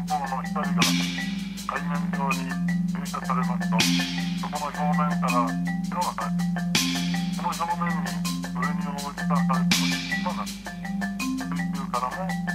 方の光が海面上に映射されますとそこの表面から色が変えてその表面にそれに応じた感じの色がなる水中か。らも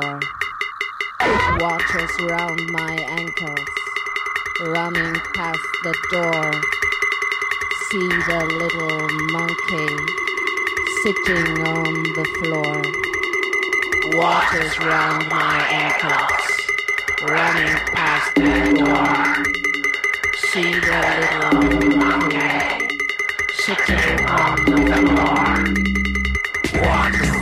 floor. Waters round my ankles, running past the door. See the little monkey sitting on the floor. Waters round my ankles, running past the door. See the little monkey sitting on the floor. Waters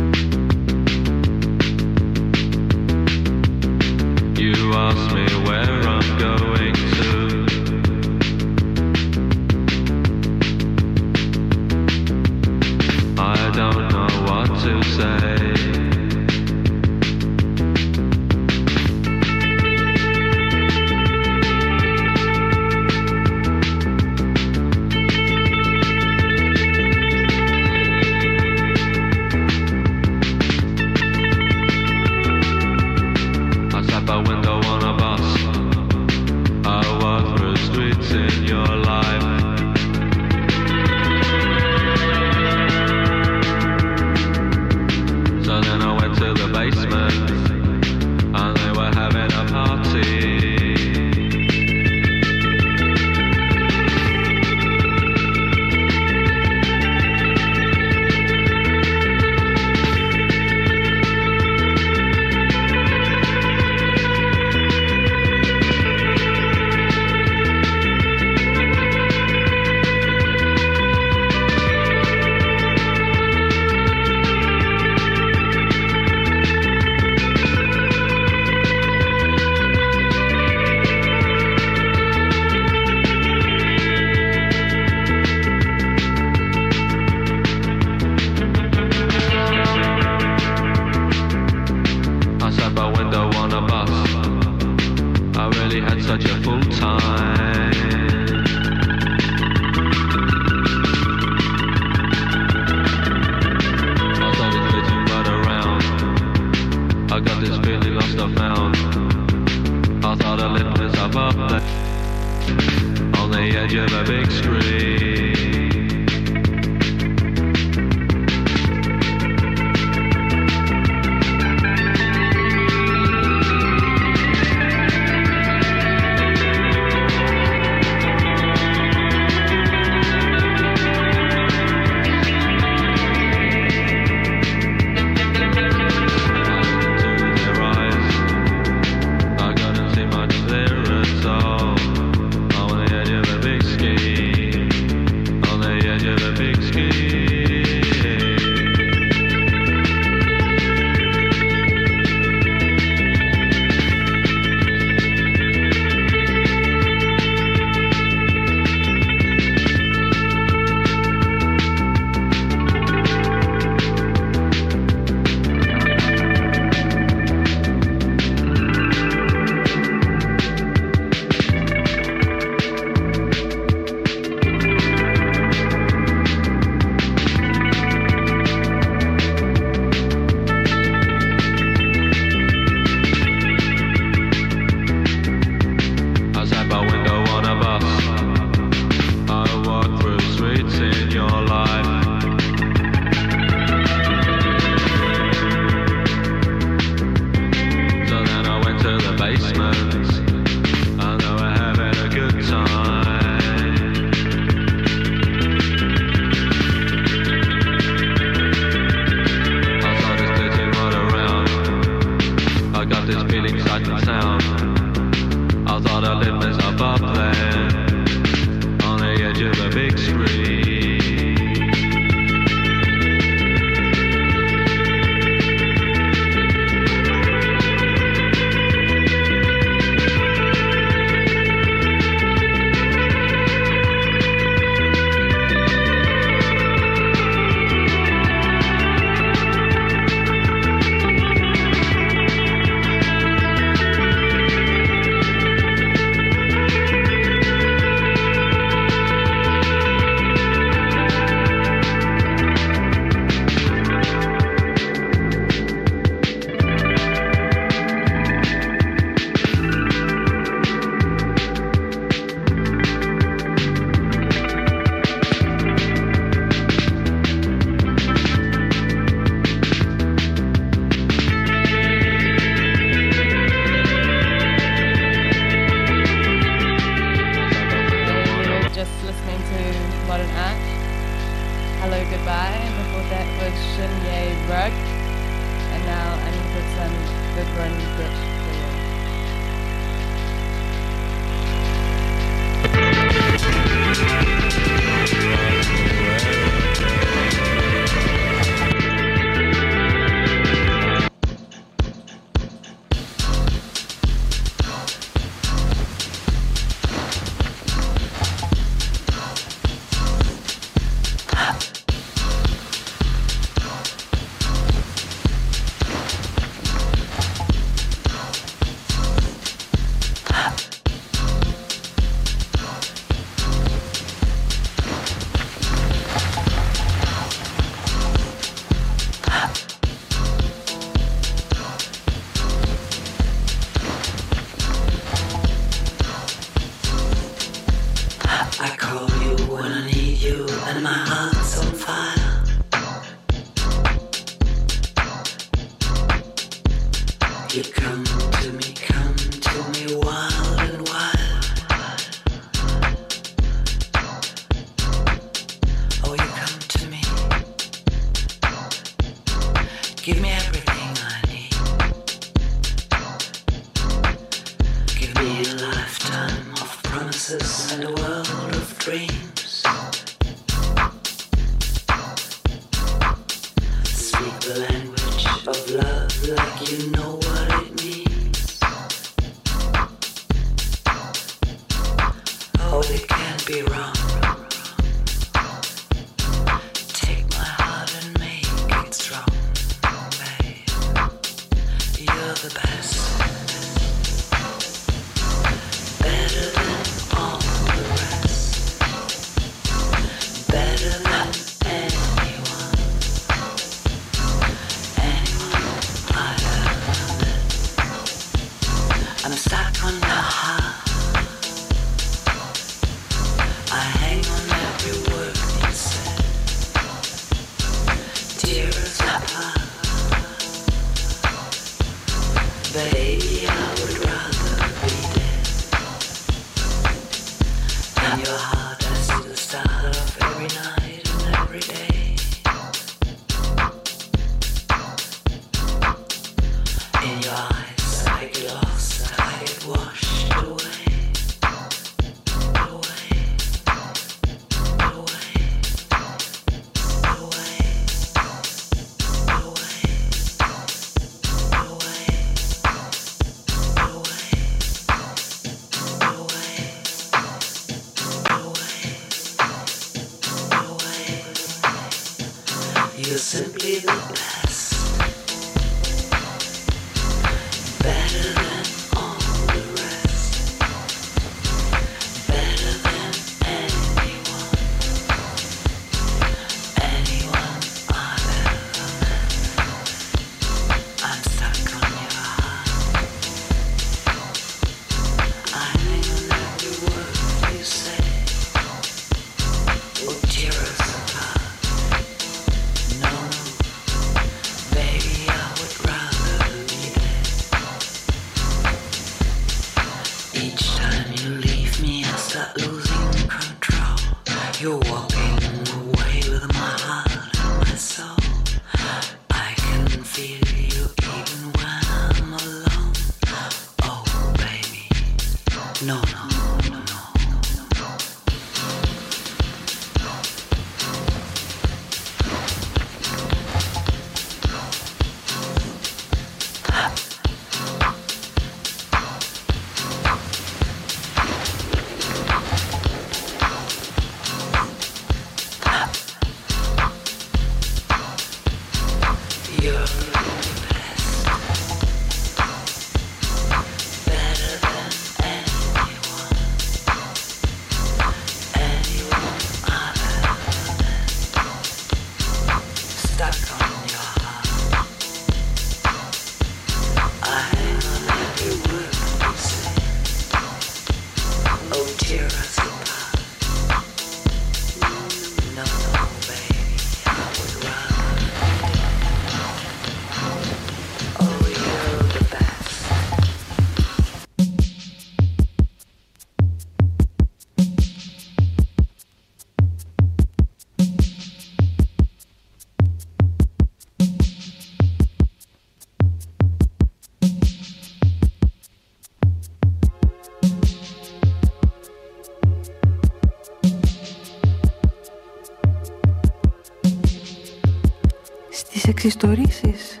εξιστορήσεις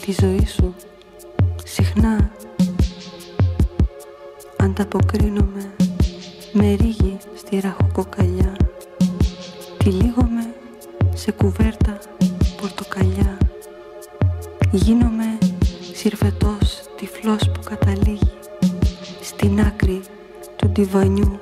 της ζωής σου συχνά ανταποκρίνομαι με ρίγη στη ραχοκοκαλιά τυλίγομαι σε κουβέρτα πορτοκαλιά γίνομαι συρβετός τυφλός που καταλήγει στην άκρη του ντιβανιού.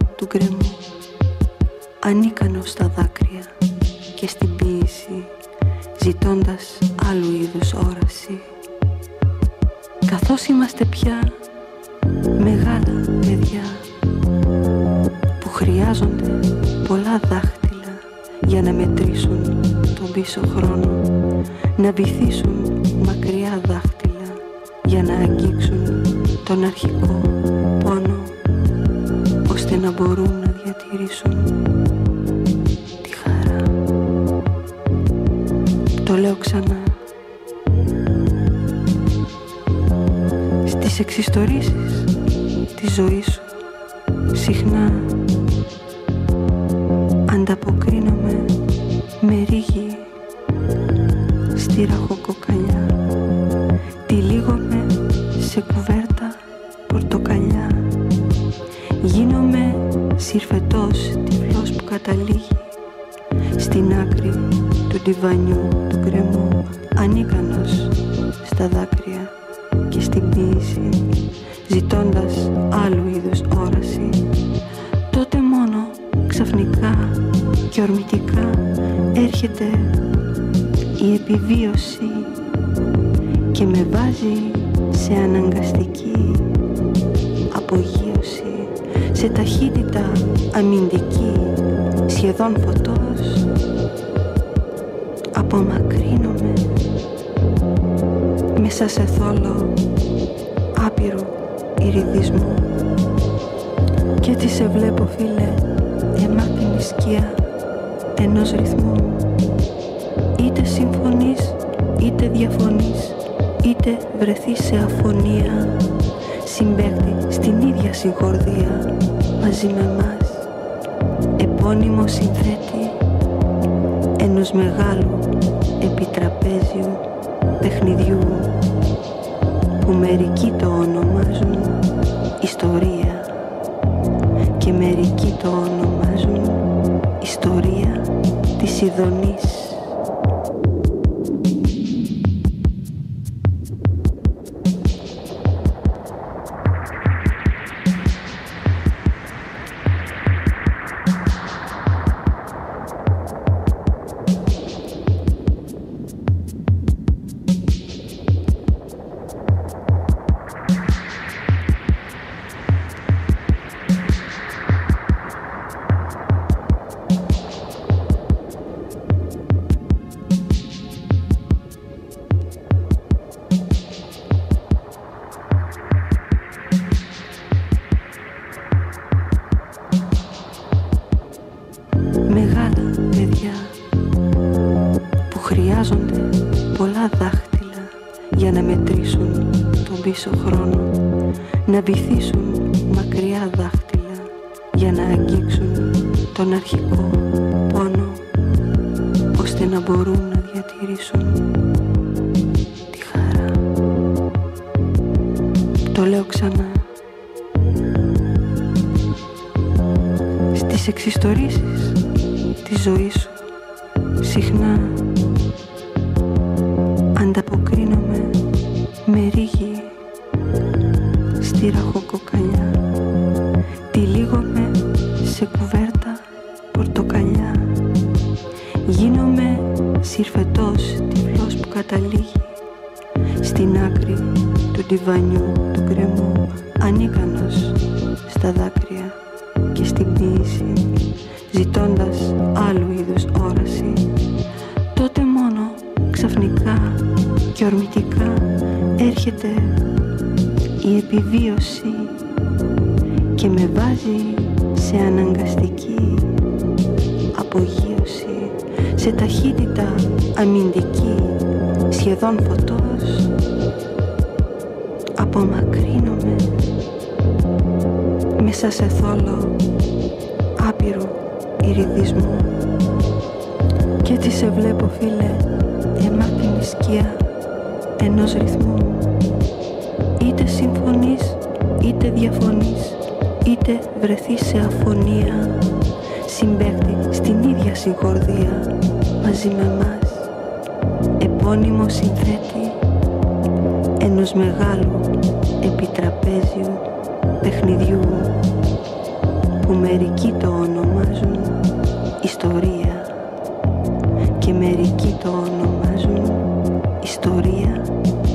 αμυντική, σχεδόν φωτός, απομακρύνομαι. Μέσα σε θόλο άπειρου ηριδισμού και τι σε βλέπω φίλε γεμάτη σκιά ενός ρυθμού. Είτε συμφωνείς είτε διαφωνείς είτε βρεθείς σε αφωνία. Συμπέκτη στην ίδια συγχορδία μαζί με μας επώνυμο συνθέτη ενός μεγάλου επιτραπέζιου παιχνιδιού που μερικοί το ονομάζουν ιστορία και μερικοί το ονομάζουν ιστορία της ειδονής.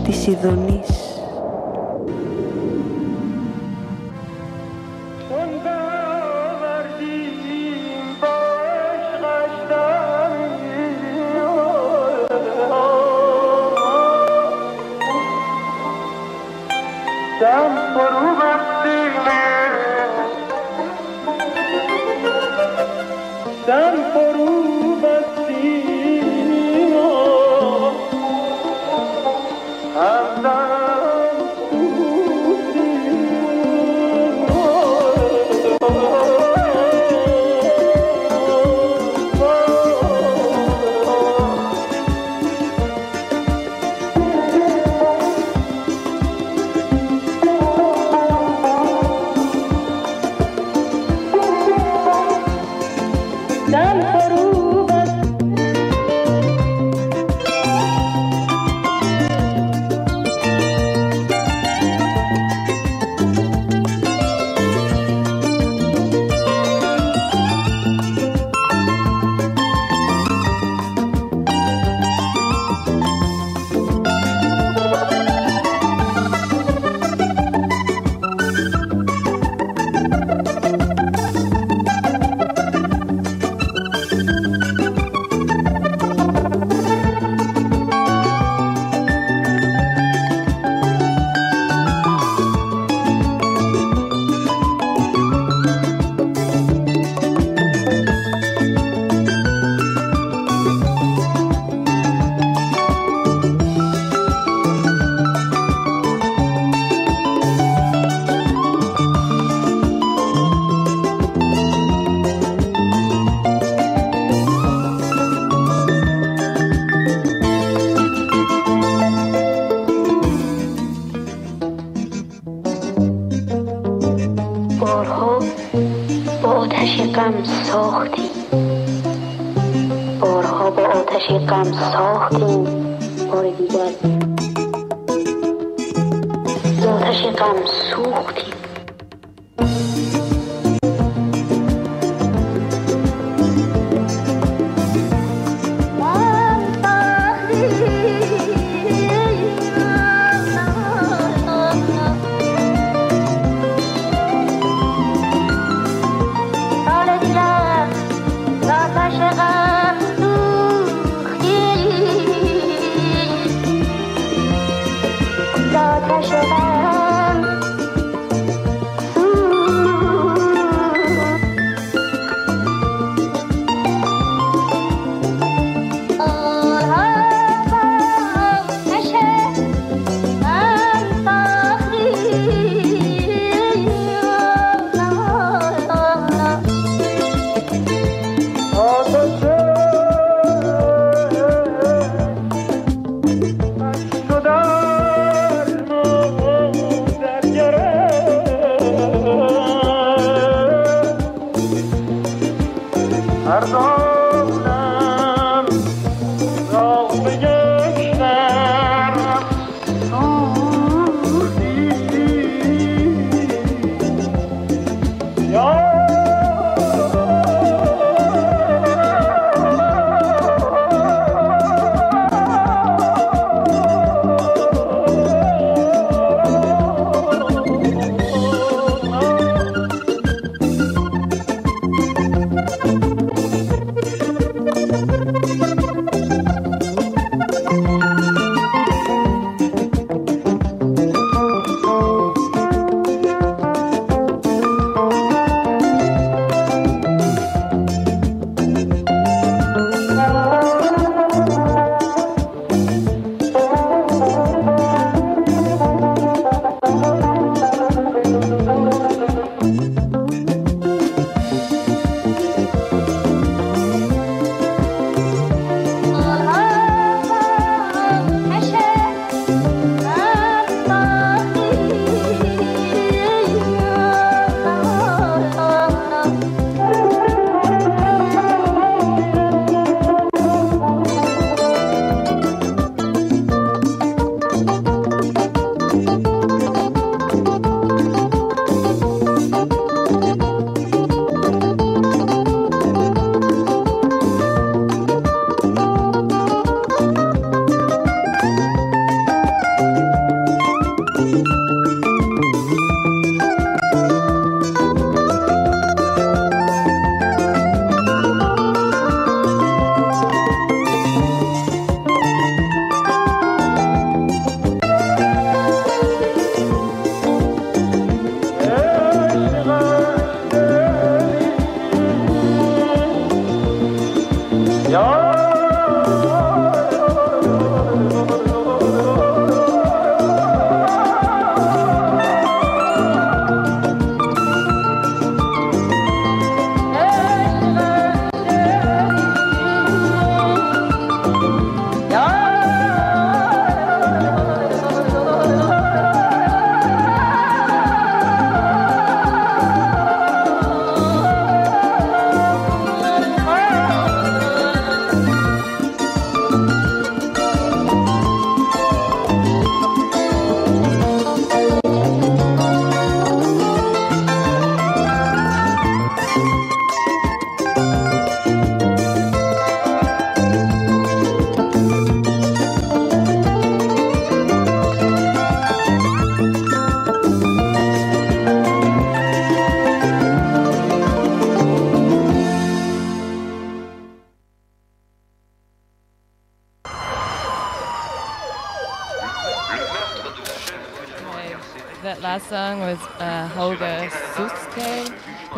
Της Ιδονής.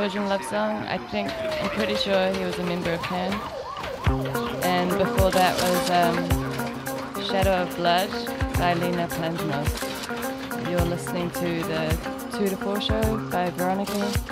Love song. I think, I'm pretty sure he was a member of Pan. And before that was um, Shadow of Blood by Lena Plansnos. You're listening to the 2 to 4 show by Veronica.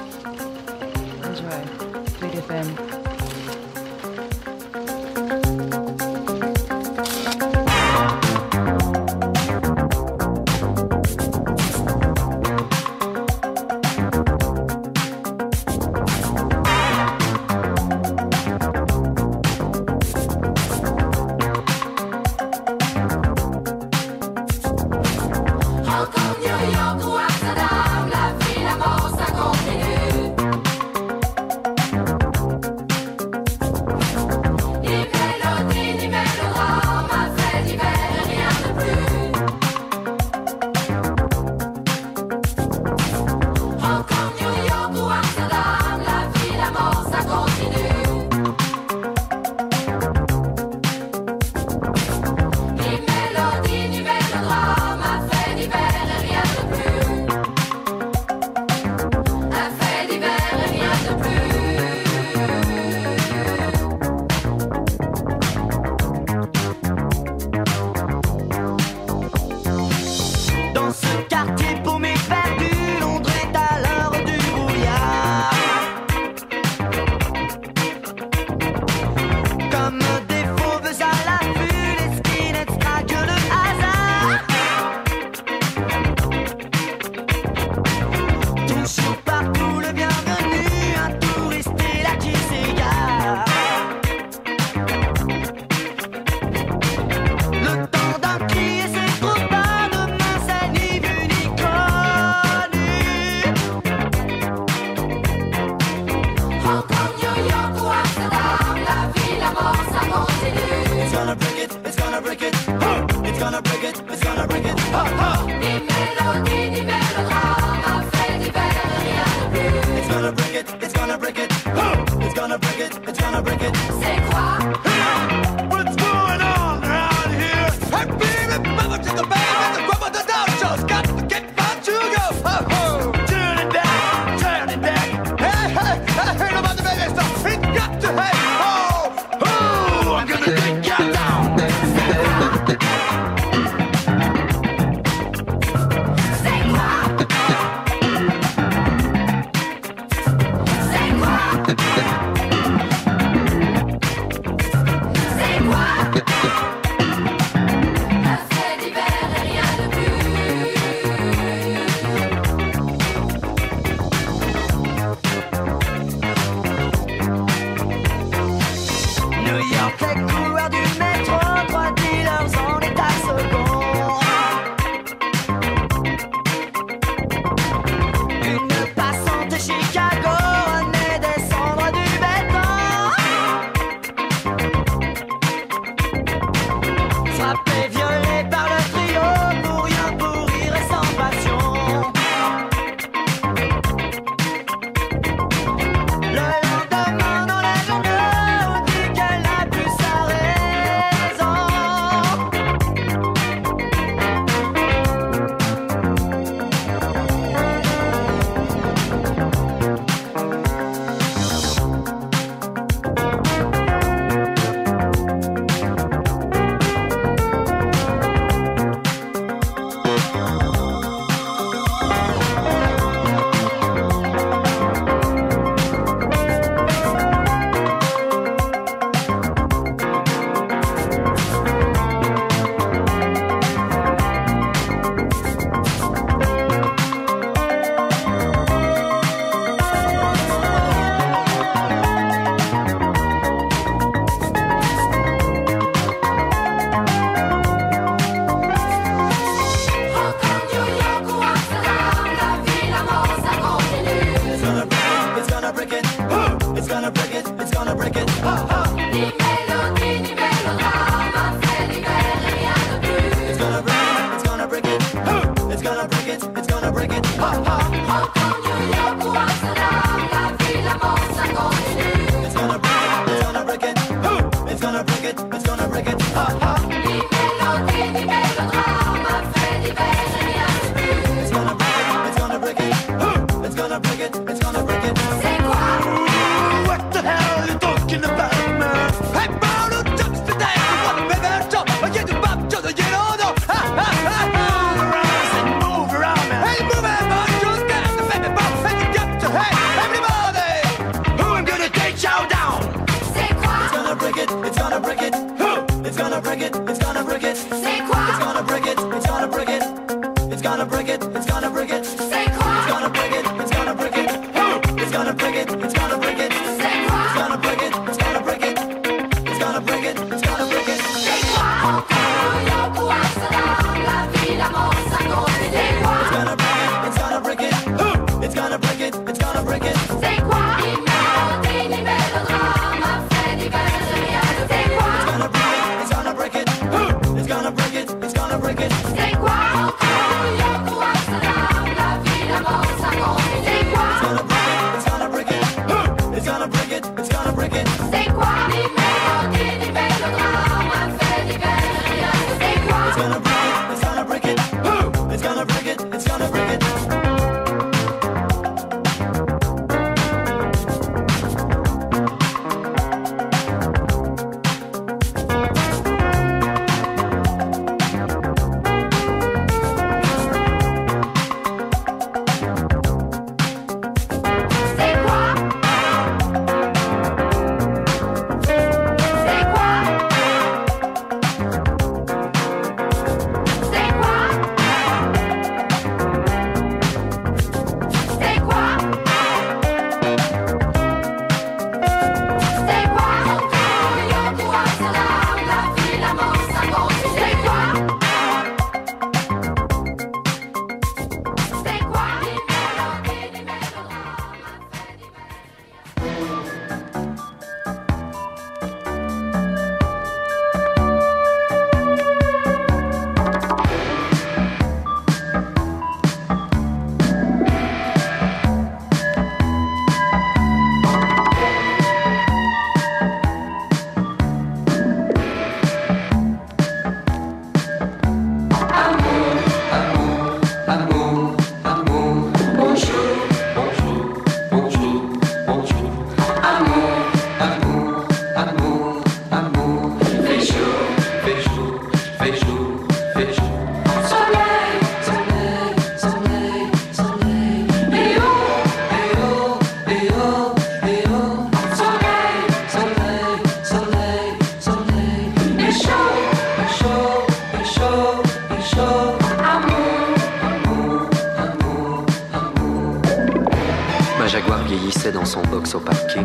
Jaguar vieillissait dans son box au parking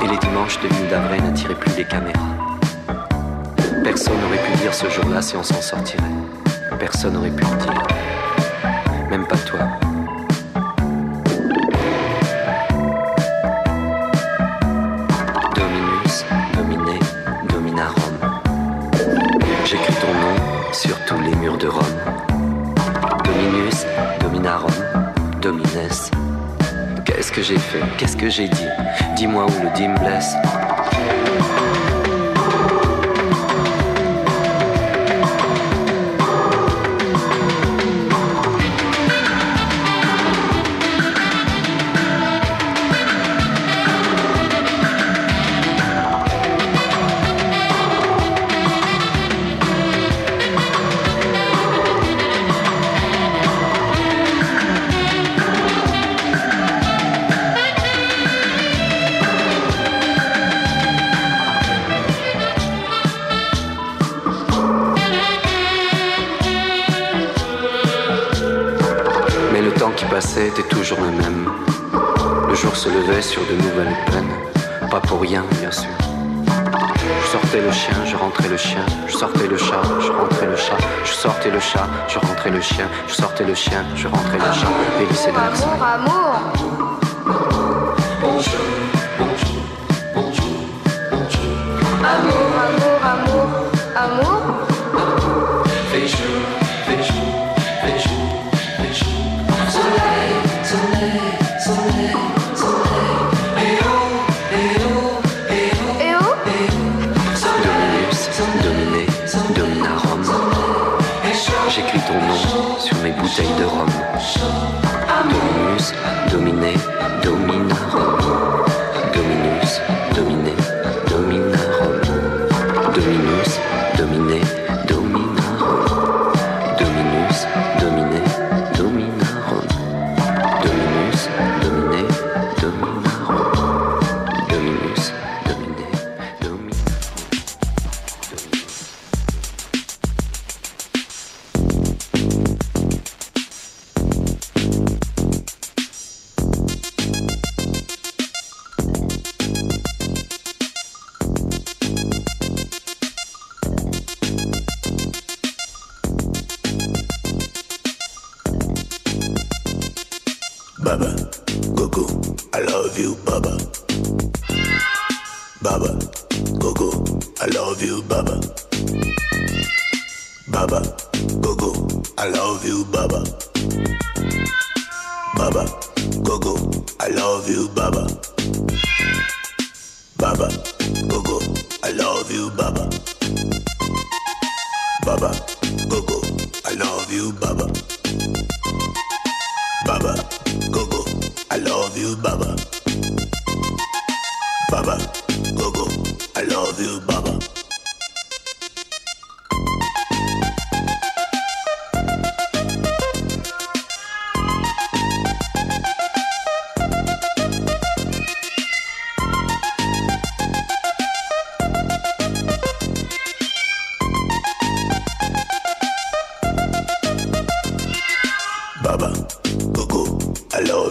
et les dimanches de l'île d'Avray n'attiraient plus les caméras. Personne n'aurait pu dire ce jour-là si on s'en sortirait. Personne n'aurait pu le dire. Même pas toi. Que j'ai fait? Qu'est-ce que j'ai dit? Dis-moi où le dit me blesse. Le même. Le jour se levait sur de nouvelles peines. Pas pour rien, bien sûr. Je sortais le chien, je rentrais le chien. Je sortais le chat, je rentrais le chat. Je sortais le chat, je rentrais le chien. Je sortais le chien, je rentrais le chat. Amour, amour.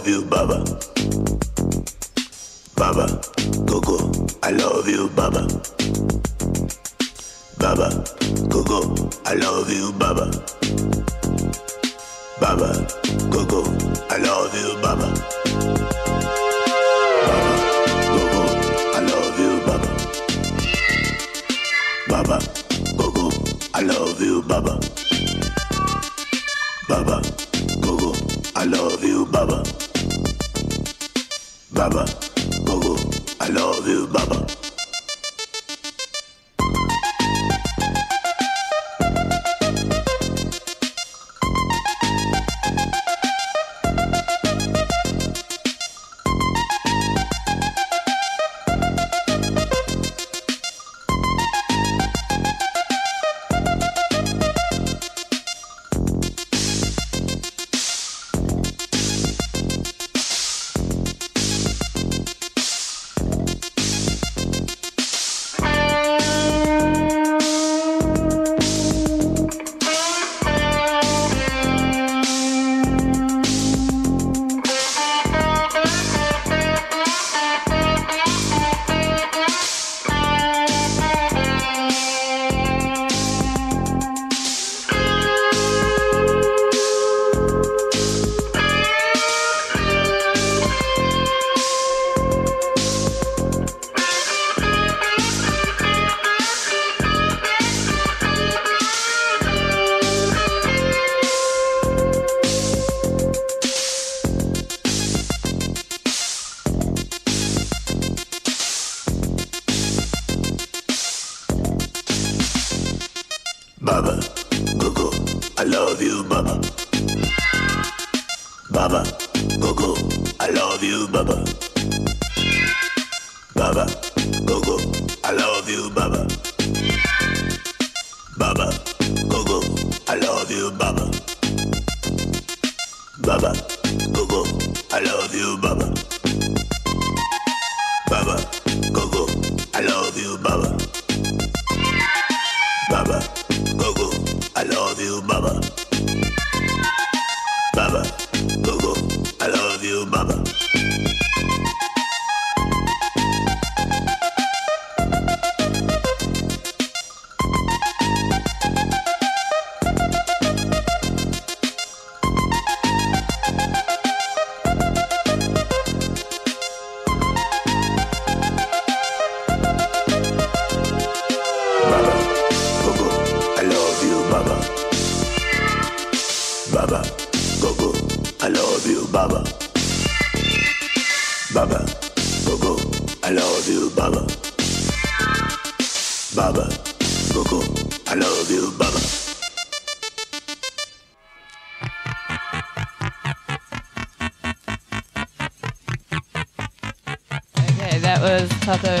feel Baba.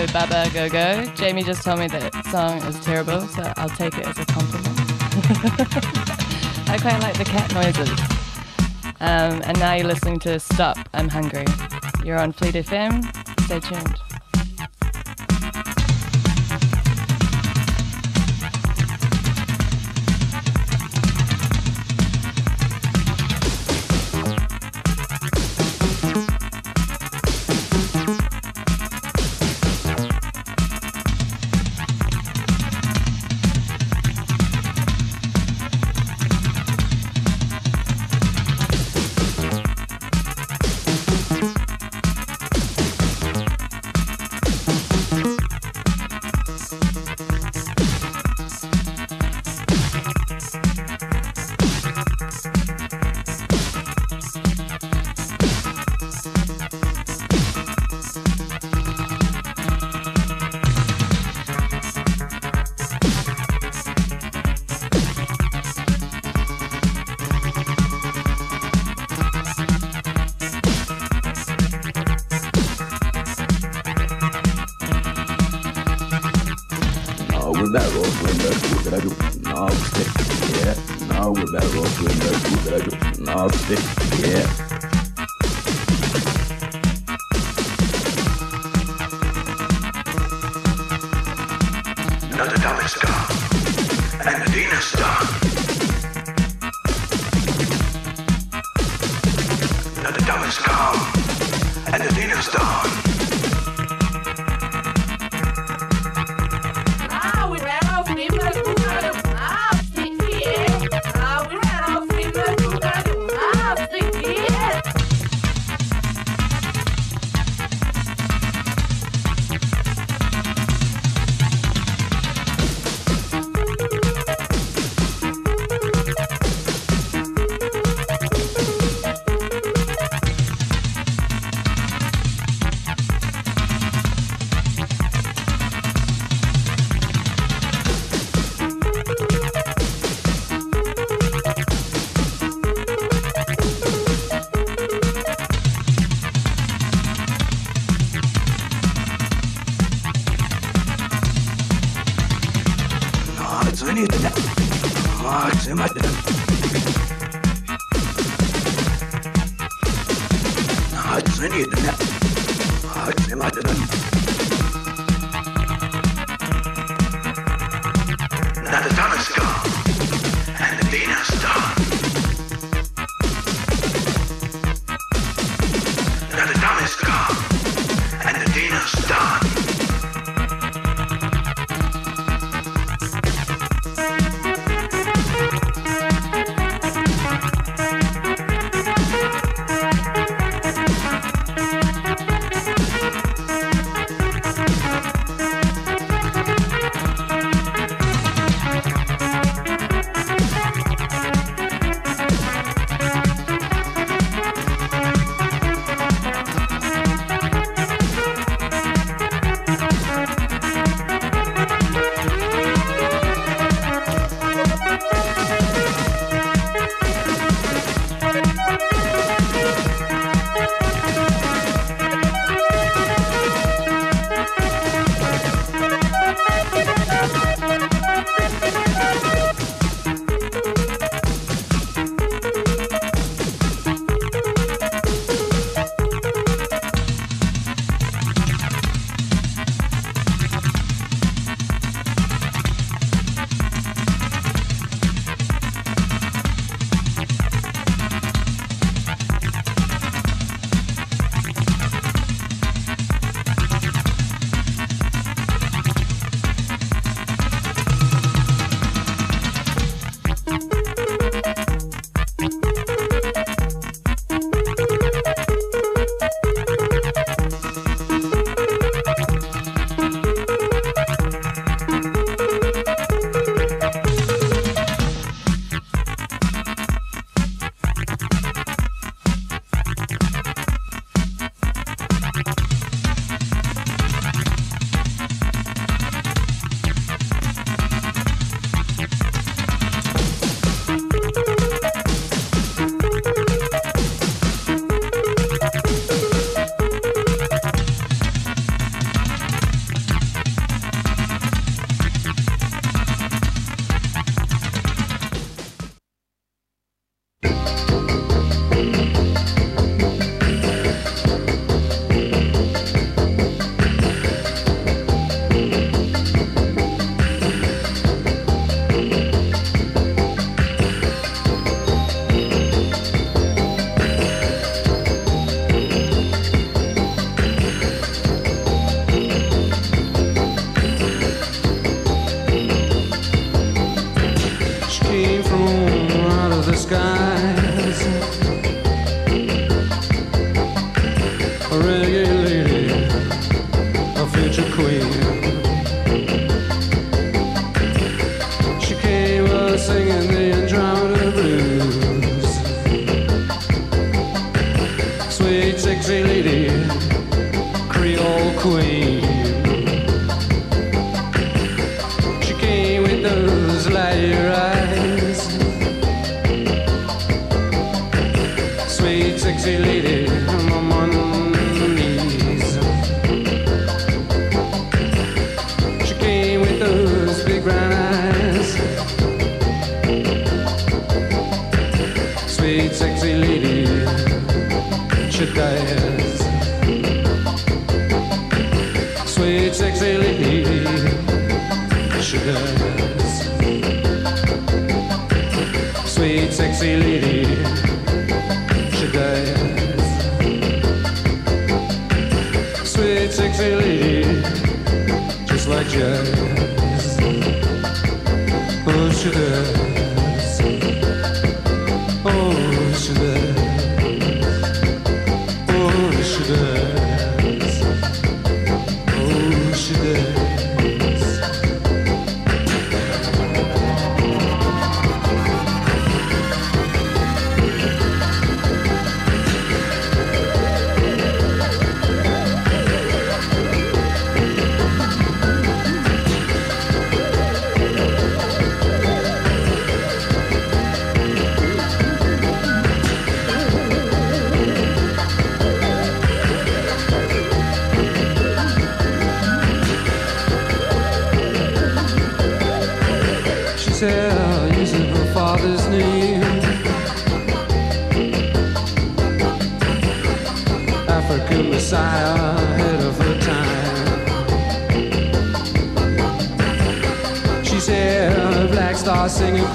go, Baba Go Go. Jamie just told me that song is terrible, so I'll take it as a compliment. I quite like the cat noises. Um, and now you're listening to Stop, I'm Hungry. You're on Fleet FM. Stay tuned.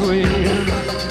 Queen.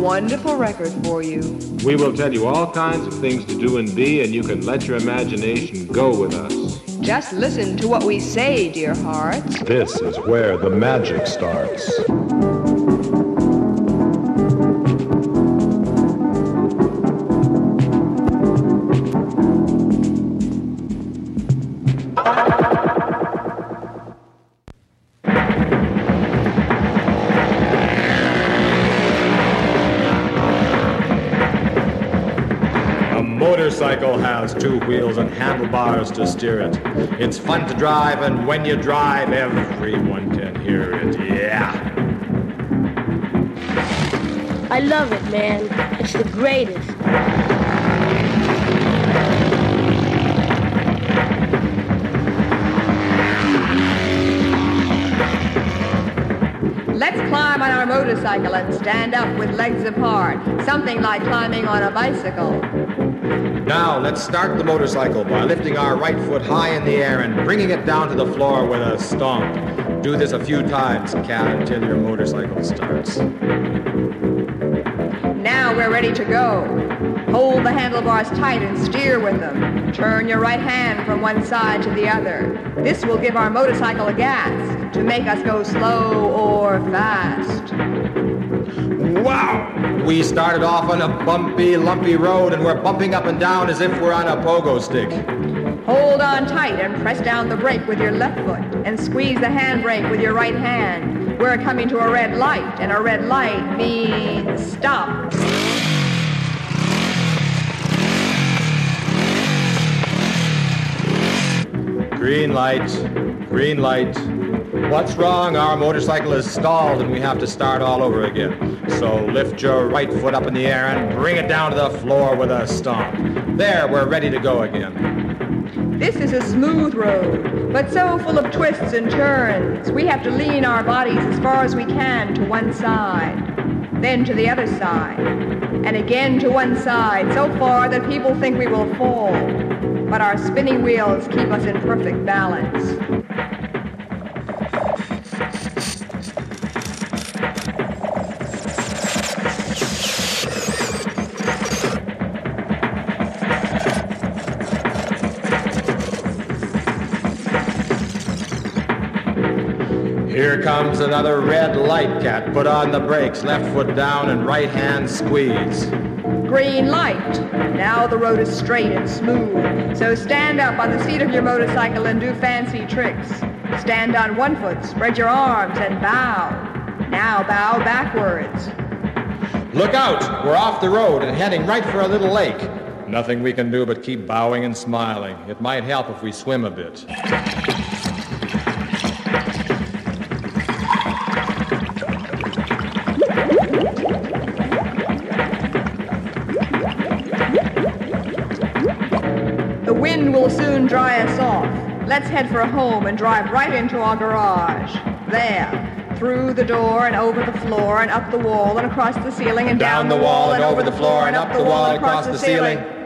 Wonderful record for you. We will tell you all kinds of things to do and be, and you can let your imagination go with us. Just listen to what we say, dear hearts. This is where the magic starts. To steer it. It's fun to drive, and when you drive, everyone can hear it. Yeah. I love it, man. It's the greatest. Let's climb on our motorcycle and stand up with legs apart. Something like climbing on a bicycle. Now, let's start the motorcycle by lifting our right foot high in the air and bringing it down to the floor with a stomp. Do this a few times, cat, until your motorcycle starts. Now we're ready to go. Hold the handlebars tight and steer with them. Turn your right hand from one side to the other. This will give our motorcycle a gas to make us go slow or fast. Wow! We started off on a bumpy, lumpy road and we're bumping up and down as if we're on a pogo stick. Hold on tight and press down the brake with your left foot and squeeze the handbrake with your right hand. We're coming to a red light, and a red light means stop. Green light, green light. What's wrong? Our motorcycle is stalled and we have to start all over again. So lift your right foot up in the air and bring it down to the floor with a stomp. There, we're ready to go again. This is a smooth road, but so full of twists and turns. We have to lean our bodies as far as we can to one side, then to the other side, and again to one side, so far that people think we will fall. But our spinning wheels keep us in perfect balance. Here comes another red light, cat. Put on the brakes, left foot down and right hand squeeze. Green light. Now the road is straight and smooth. So stand up on the seat of your motorcycle and do fancy tricks. Stand on one foot, spread your arms, and bow. Now bow backwards. Look out! We're off the road and heading right for a little lake. Nothing we can do but keep bowing and smiling. It might help if we swim a bit. Dry us off. Let's head for home and drive right into our garage. There. Through the door and over the floor and up the wall and across the ceiling and down, Down the wall and over the floor and up the wall and across the ceiling.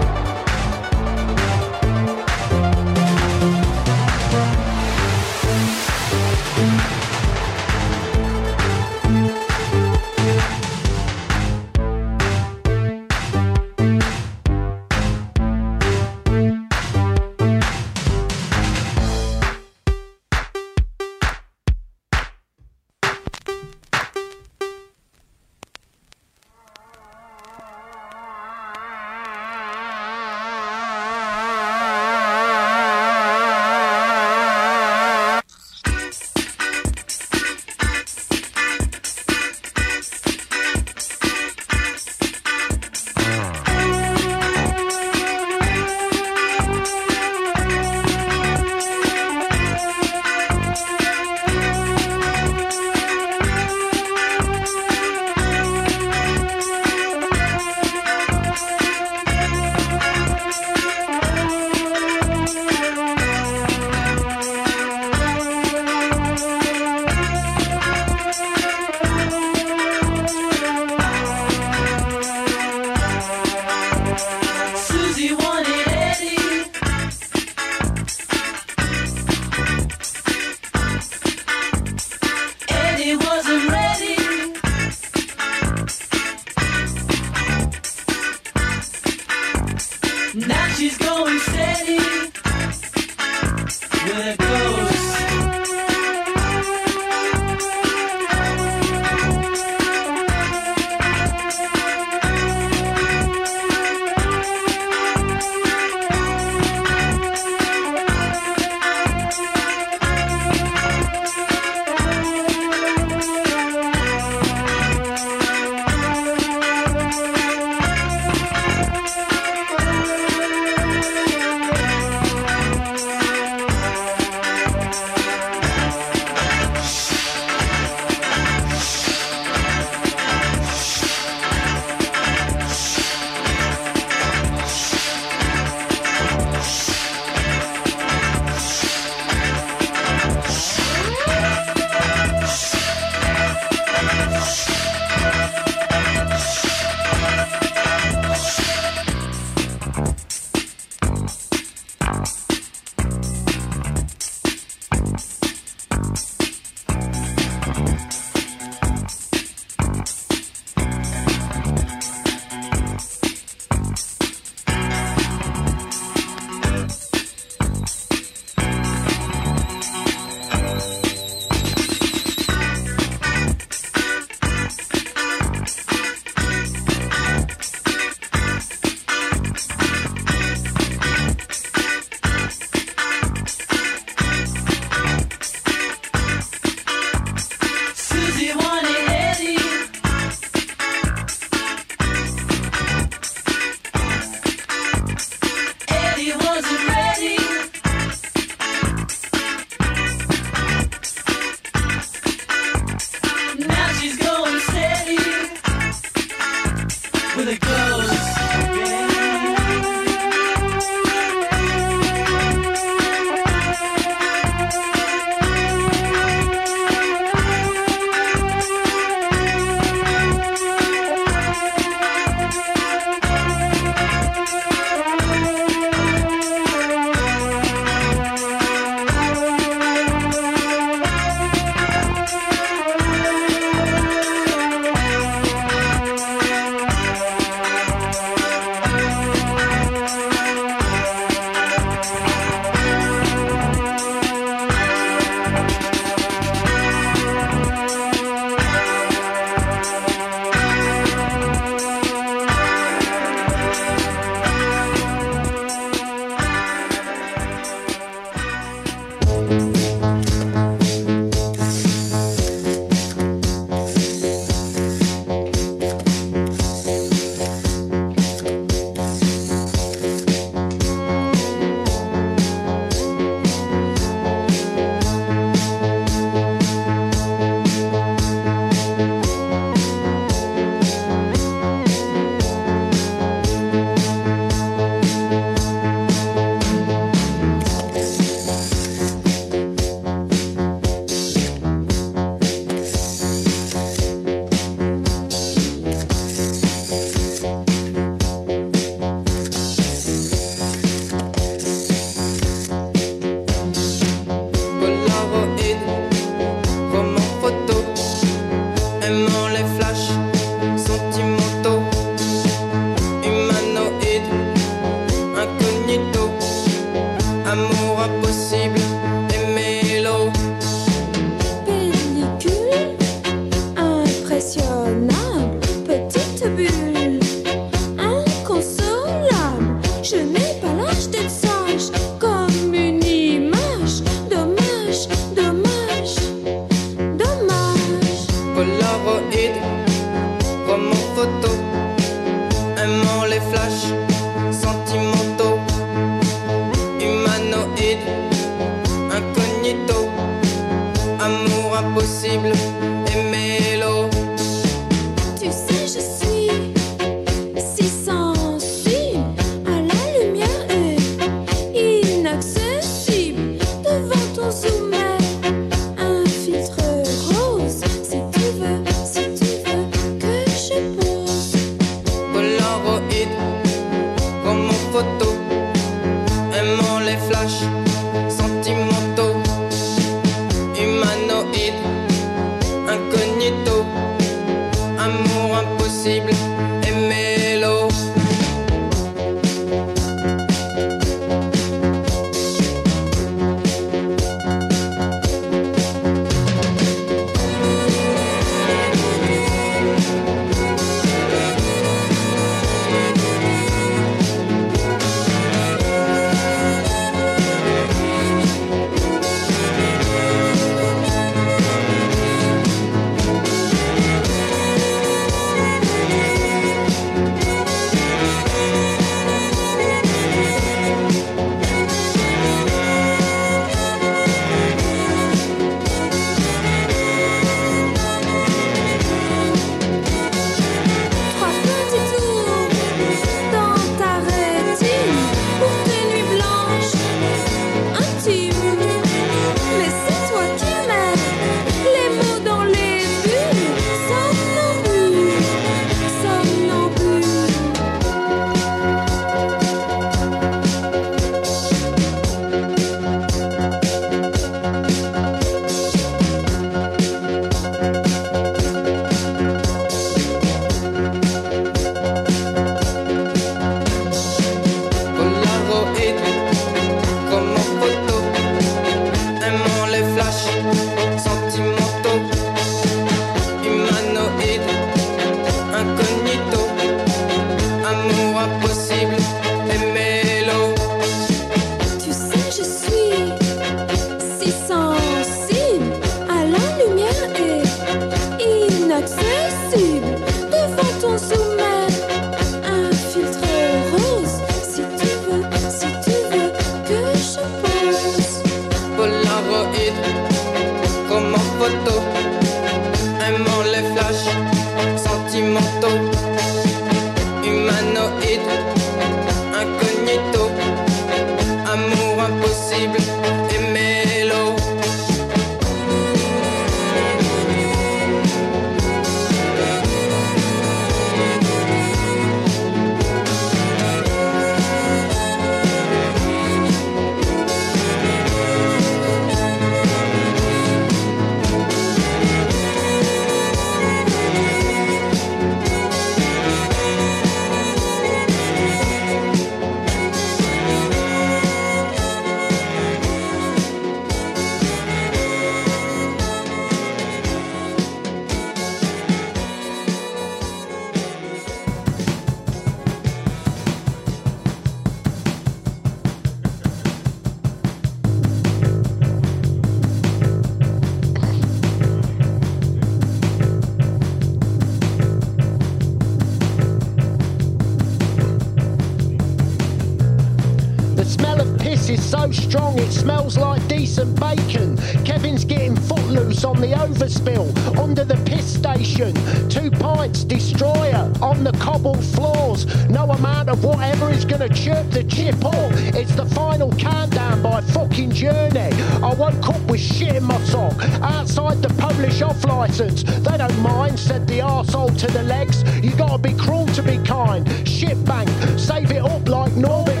Like decent bacon. Kevin's getting footloose on the overspill under the piss station. Two pints, destroyer on the cobbled floors. No amount of whatever is gonna chirp the chip up. It's the final countdown by fucking journey. I woke up with shit in my sock outside the Polish off license. They don't mind, said the arsehole to the legs. You gotta be cruel to be kind. Shit bank, save it up like Colon.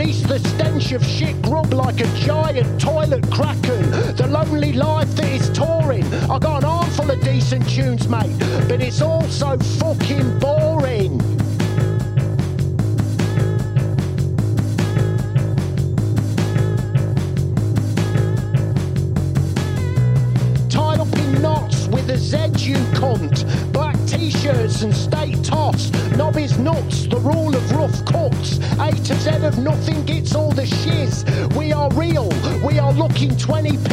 Release the stench of shit grub like a giant toilet kraken. The lonely life that is touring. I got an armful of decent tunes, mate, but it's all so fucking boring. Nothing gets all the shiz. We are real, we are looking 20p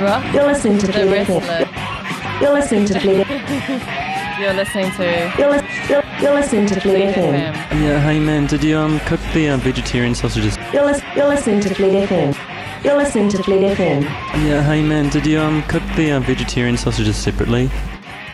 rock, You're listening to the wrestler. You're listening to Fleet You're listening to You're, lis- you're, you're listening to Fleet FM. Yeah, hey man, did you um cook the uh, vegetarian sausages? You're, lis- you're listening to Fleet FM. You're listening to Fleet FM. Yeah, hey man, did you um cook the uh, vegetarian sausages separately?